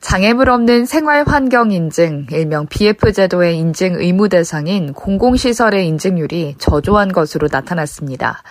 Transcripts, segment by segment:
장애물 없는 생활 환경 인증, 일명 BF 제도의 인증 의무 대상인 공공시설의 인증률이 저조한 것으로 나타났습니다.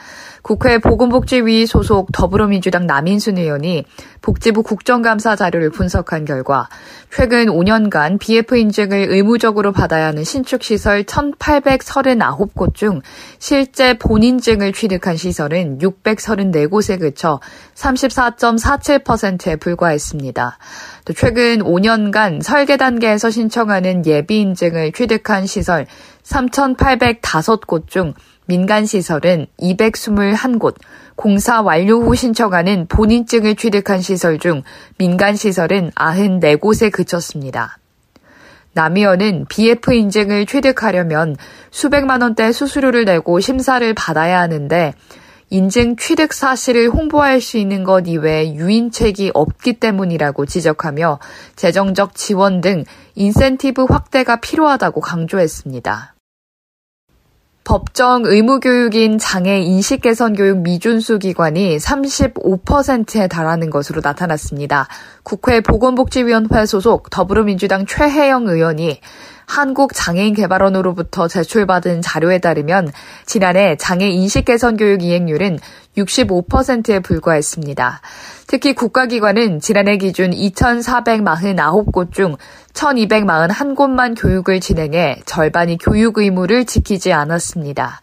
국회 보건복지위 소속 더불어민주당 남인순 의원이 복지부 국정감사 자료를 분석한 결과 최근 5년간 BF 인증을 의무적으로 받아야 하는 신축시설 1,839곳 중 실제 본인증을 취득한 시설은 634곳에 그쳐 34.47%에 불과했습니다. 또 최근 5년간 설계 단계에서 신청하는 예비 인증을 취득한 시설 3,805곳 중 민간시설은 221곳, 공사 완료 후 신청하는 본인증을 취득한 시설 중 민간시설은 94곳에 그쳤습니다. 남이어는 BF 인증을 취득하려면 수백만 원대 수수료를 내고 심사를 받아야 하는데 인증 취득 사실을 홍보할 수 있는 것 이외에 유인책이 없기 때문이라고 지적하며 재정적 지원 등 인센티브 확대가 필요하다고 강조했습니다. 법정 의무교육인 장애 인식 개선 교육 미준수 기관이 35%에 달하는 것으로 나타났습니다. 국회 보건복지위원회 소속 더불어민주당 최혜영 의원이 한국장애인개발원으로부터 제출받은 자료에 따르면 지난해 장애 인식 개선 교육 이행률은 65%에 불과했습니다. 특히 국가기관은 지난해 기준 2,449곳 중 1,241곳만 교육을 진행해 절반이 교육 의무를 지키지 않았습니다.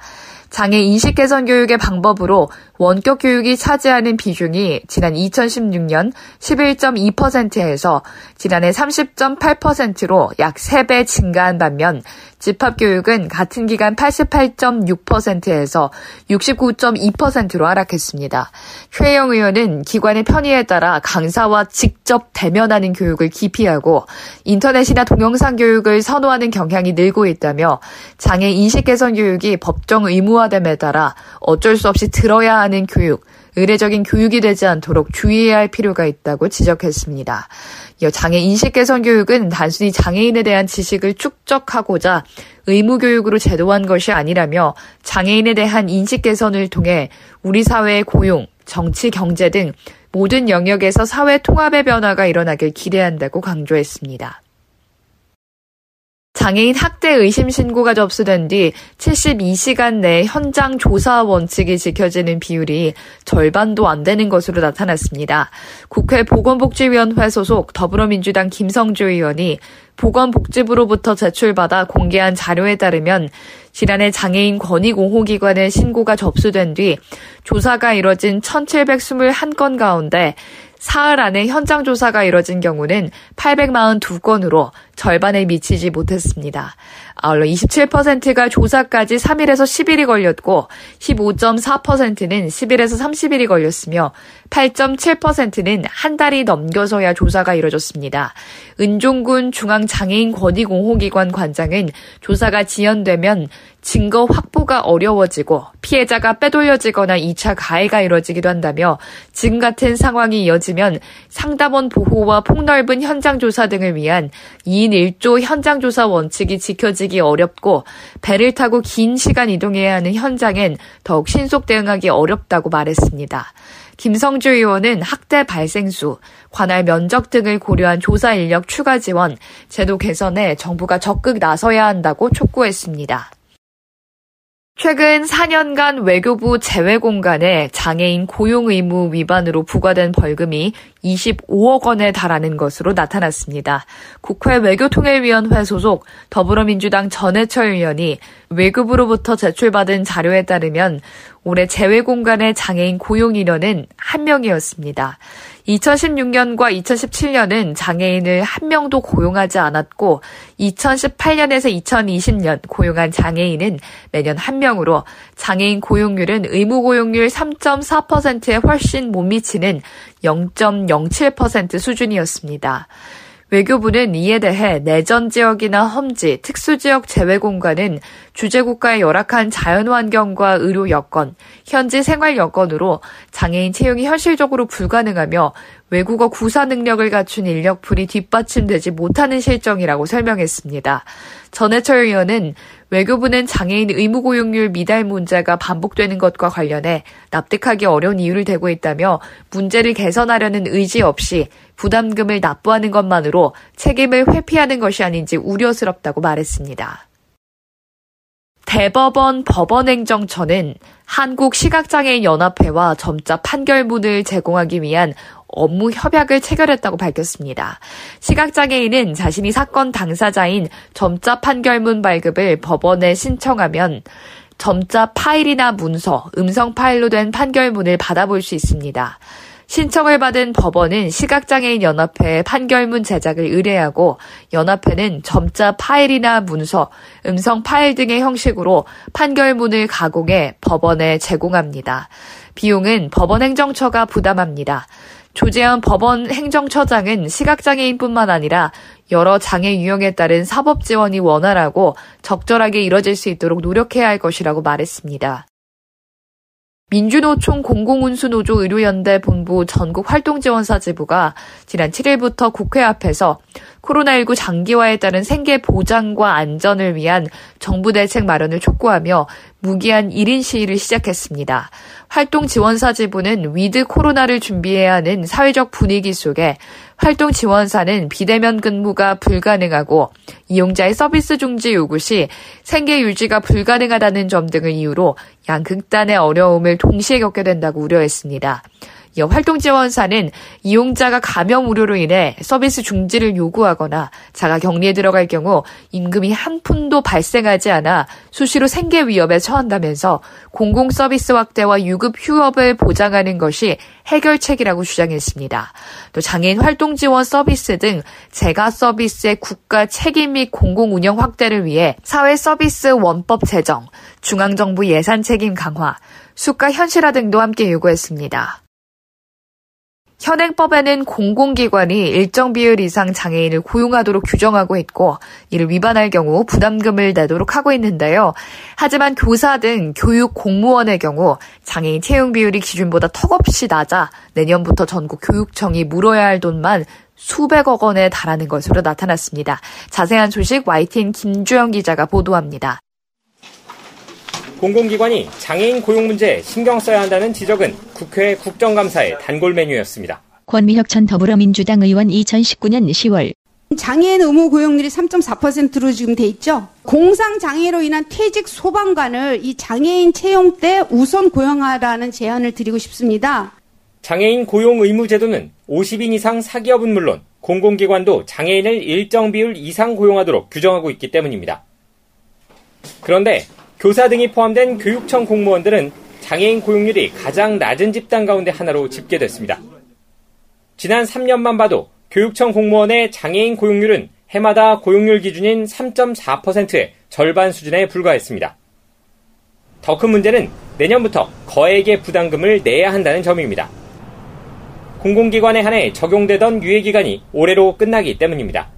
장애 인식 개선 교육의 방법으로 원격 교육이 차지하는 비중이 지난 2016년 11.2%에서 지난해 30.8%로 약 3배 증가한 반면 집합교육은 같은 기간 88.6%에서 69.2%로 하락했습니다. 최영 의원은 기관의 편의에 따라 강사와 직접 대면하는 교육을 기피하고 인터넷이나 동영상 교육을 선호하는 경향이 늘고 있다며 장애 인식 개선 교육이 법정 의무화됨에 따라 어쩔 수 없이 들어야 하는 교육, 의례적인 교육이 되지 않도록 주의해야 할 필요가 있다고 지적했습니다. 장애 인식 개선 교육은 단순히 장애인에 대한 지식을 축적하고자 의무 교육으로 제도한 것이 아니라며 장애인에 대한 인식 개선을 통해 우리 사회의 고용, 정치, 경제 등 모든 영역에서 사회 통합의 변화가 일어나길 기대한다고 강조했습니다. 장애인 학대 의심 신고가 접수된 뒤 72시간 내 현장 조사 원칙이 지켜지는 비율이 절반도 안 되는 것으로 나타났습니다. 국회 보건복지위원회 소속 더불어민주당 김성주 의원이 보건복지부로부터 제출받아 공개한 자료에 따르면 지난해 장애인 권익옹호기관의 신고가 접수된 뒤 조사가 이뤄진 1721건 가운데 사흘 안에 현장 조사가 이뤄진 경우는 842건으로 절반에 미치지 못했습니다. 아울러 27%가 조사까지 3일에서 10일이 걸렸고 15.4%는 10일에서 30일이 걸렸으며 8.7%는 한 달이 넘겨서야 조사가 이뤄졌습니다. 은종군 중앙장애인 권익옹호기관 관장은 조사가 지연되면 증거 확보가 어려워지고 피해자가 빼돌려지거나 2차 가해가 이뤄지기도 한다며 지금 같은 상황이 이어지면 상담원 보호와 폭넓은 현장 조사 등을 위한 2인 1조 현장 조사 원칙이 지켜지기 어렵고 배를 타고 긴 시간 이동해야 하는 현장엔 더욱 신속 대응하기 어렵다고 말했습니다. 김성주 의원은 학대 발생수, 관할 면적 등을 고려한 조사 인력 추가 지원, 제도 개선에 정부가 적극 나서야 한다고 촉구했습니다. 최근 4년간 외교부 재외공간에 장애인 고용 의무 위반으로 부과된 벌금이 25억 원에 달하는 것으로 나타났습니다. 국회 외교통일위원회 소속 더불어민주당 전해철 의원이 외교부로부터 제출받은 자료에 따르면 올해 재외공간의 장애인 고용 인원은 한 명이었습니다. 2016년과 2017년은 장애인을 한 명도 고용하지 않았고 2018년에서 2020년 고용한 장애인은 매년 한 명으로 장애인 고용률은 의무 고용률 3.4%에 훨씬 못 미치는 0.07% 수준이었습니다. 외교부는 이에 대해 내전 지역이나 험지, 특수지역 제외 공간은 주재국가의 열악한 자연환경과 의료 여건, 현지 생활 여건으로 장애인 채용이 현실적으로 불가능하며 외국어 구사 능력을 갖춘 인력풀이 뒷받침되지 못하는 실정이라고 설명했습니다. 전해철 의원은 외교부는 장애인 의무 고용률 미달 문제가 반복되는 것과 관련해 납득하기 어려운 이유를 대고 있다며 문제를 개선하려는 의지 없이 부담금을 납부하는 것만으로 책임을 회피하는 것이 아닌지 우려스럽다고 말했습니다. 대법원 법원행정처는 한국시각장애인연합회와 점자 판결문을 제공하기 위한 업무 협약을 체결했다고 밝혔습니다. 시각장애인은 자신이 사건 당사자인 점자 판결문 발급을 법원에 신청하면 점자 파일이나 문서, 음성 파일로 된 판결문을 받아볼 수 있습니다. 신청을 받은 법원은 시각장애인 연합회에 판결문 제작을 의뢰하고 연합회는 점자 파일이나 문서, 음성 파일 등의 형식으로 판결문을 가공해 법원에 제공합니다. 비용은 법원 행정처가 부담합니다. 조재현 법원 행정처장은 시각장애인뿐만 아니라 여러 장애 유형에 따른 사법 지원이 원활하고 적절하게 이뤄질 수 있도록 노력해야 할 것이라고 말했습니다. 민주노총 공공운수노조 의료연대 본부 전국 활동지원사 지부가 지난 7일부터 국회 앞에서 코로나19 장기화에 따른 생계 보장과 안전을 위한 정부 대책 마련을 촉구하며 무기한 1인 시위를 시작했습니다. 활동 지원사 지부는 위드 코로나를 준비해야 하는 사회적 분위기 속에 활동 지원사는 비대면 근무가 불가능하고 이용자의 서비스 중지 요구 시 생계 유지가 불가능하다는 점 등을 이유로 양극단의 어려움을 동시에 겪게 된다고 우려했습니다. 활동 지원사는 이용자가 감염 우려로 인해 서비스 중지를 요구하거나 자가 격리에 들어갈 경우 임금이 한 푼도 발생하지 않아 수시로 생계 위협에 처한다면서 공공 서비스 확대와 유급 휴업을 보장하는 것이 해결책이라고 주장했습니다. 또 장애인 활동 지원 서비스 등 재가 서비스의 국가 책임 및 공공 운영 확대를 위해 사회 서비스 원법 제정, 중앙정부 예산 책임 강화, 수가 현실화 등도 함께 요구했습니다. 현행법에는 공공기관이 일정 비율 이상 장애인을 고용하도록 규정하고 있고 이를 위반할 경우 부담금을 내도록 하고 있는데요. 하지만 교사 등 교육 공무원의 경우 장애인 채용 비율이 기준보다 턱없이 낮아 내년부터 전국 교육청이 물어야 할 돈만 수백억 원에 달하는 것으로 나타났습니다. 자세한 소식 YTN 김주영 기자가 보도합니다. 공공기관이 장애인 고용 문제에 신경 써야 한다는 지적은 국회 국정감사의 단골 메뉴였습니다. 권미혁 전 더불어민주당 의원 2019년 10월 장애인 의무 고용률이 3.4%로 지금 돼 있죠. 공상 장애로 인한 퇴직 소방관을 이 장애인 채용 때 우선 고용하라는 제안을 드리고 싶습니다. 장애인 고용 의무 제도는 50인 이상 사기업은 물론 공공기관도 장애인을 일정 비율 이상 고용하도록 규정하고 있기 때문입니다. 그런데 교사 등이 포함된 교육청 공무원들은 장애인 고용률이 가장 낮은 집단 가운데 하나로 집계됐습니다. 지난 3년만 봐도 교육청 공무원의 장애인 고용률은 해마다 고용률 기준인 3.4%의 절반 수준에 불과했습니다. 더 큰 문제는 내년부터 거액의 부담금을 내야 한다는 점입니다. 공공기관에 한해 적용되던 유예기간이 올해로 끝나기 때문입니다.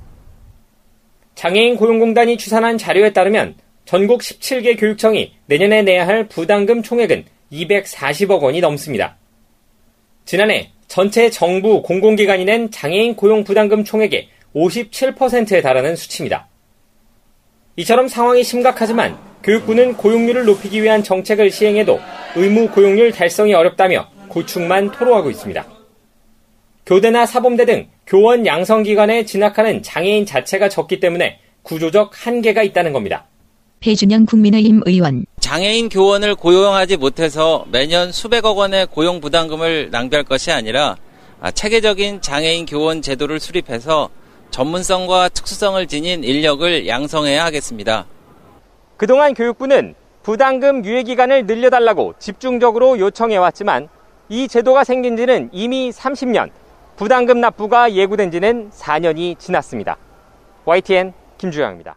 장애인 고용공단이 추산한 자료에 따르면 전국 17개 교육청이 내년에 내야 할 부담금 총액은 240억 원이 넘습니다. 지난해 전체 정부 공공기관이 낸 장애인 고용 부담금 총액의 57%에 달하는 수치입니다. 이처럼 상황이 심각하지만 교육부는 고용률을 높이기 위한 정책을 시행해도 의무 고용률 달성이 어렵다며 고충만 토로하고 있습니다. 교대나 사범대 등 교원 양성기관에 진학하는 장애인 자체가 적기 때문에 구조적 한계가 있다는 겁니다. 배준영 국민의힘 의원. 장애인 교원을 고용하지 못해서 매년 수백억 원의 고용 부담금을 낭비할 것이 아니라 아, 체계적인 장애인 교원 제도를 수립해서 전문성과 특수성을 지닌 인력을 양성해야 하겠습니다. 그동안 교육부는 부담금 유예 기간을 늘려달라고 집중적으로 요청해왔지만 이 제도가 생긴 지는 이미 30년, 부담금 납부가 예고된 지는 4년이 지났습니다. YTN 김주영입니다.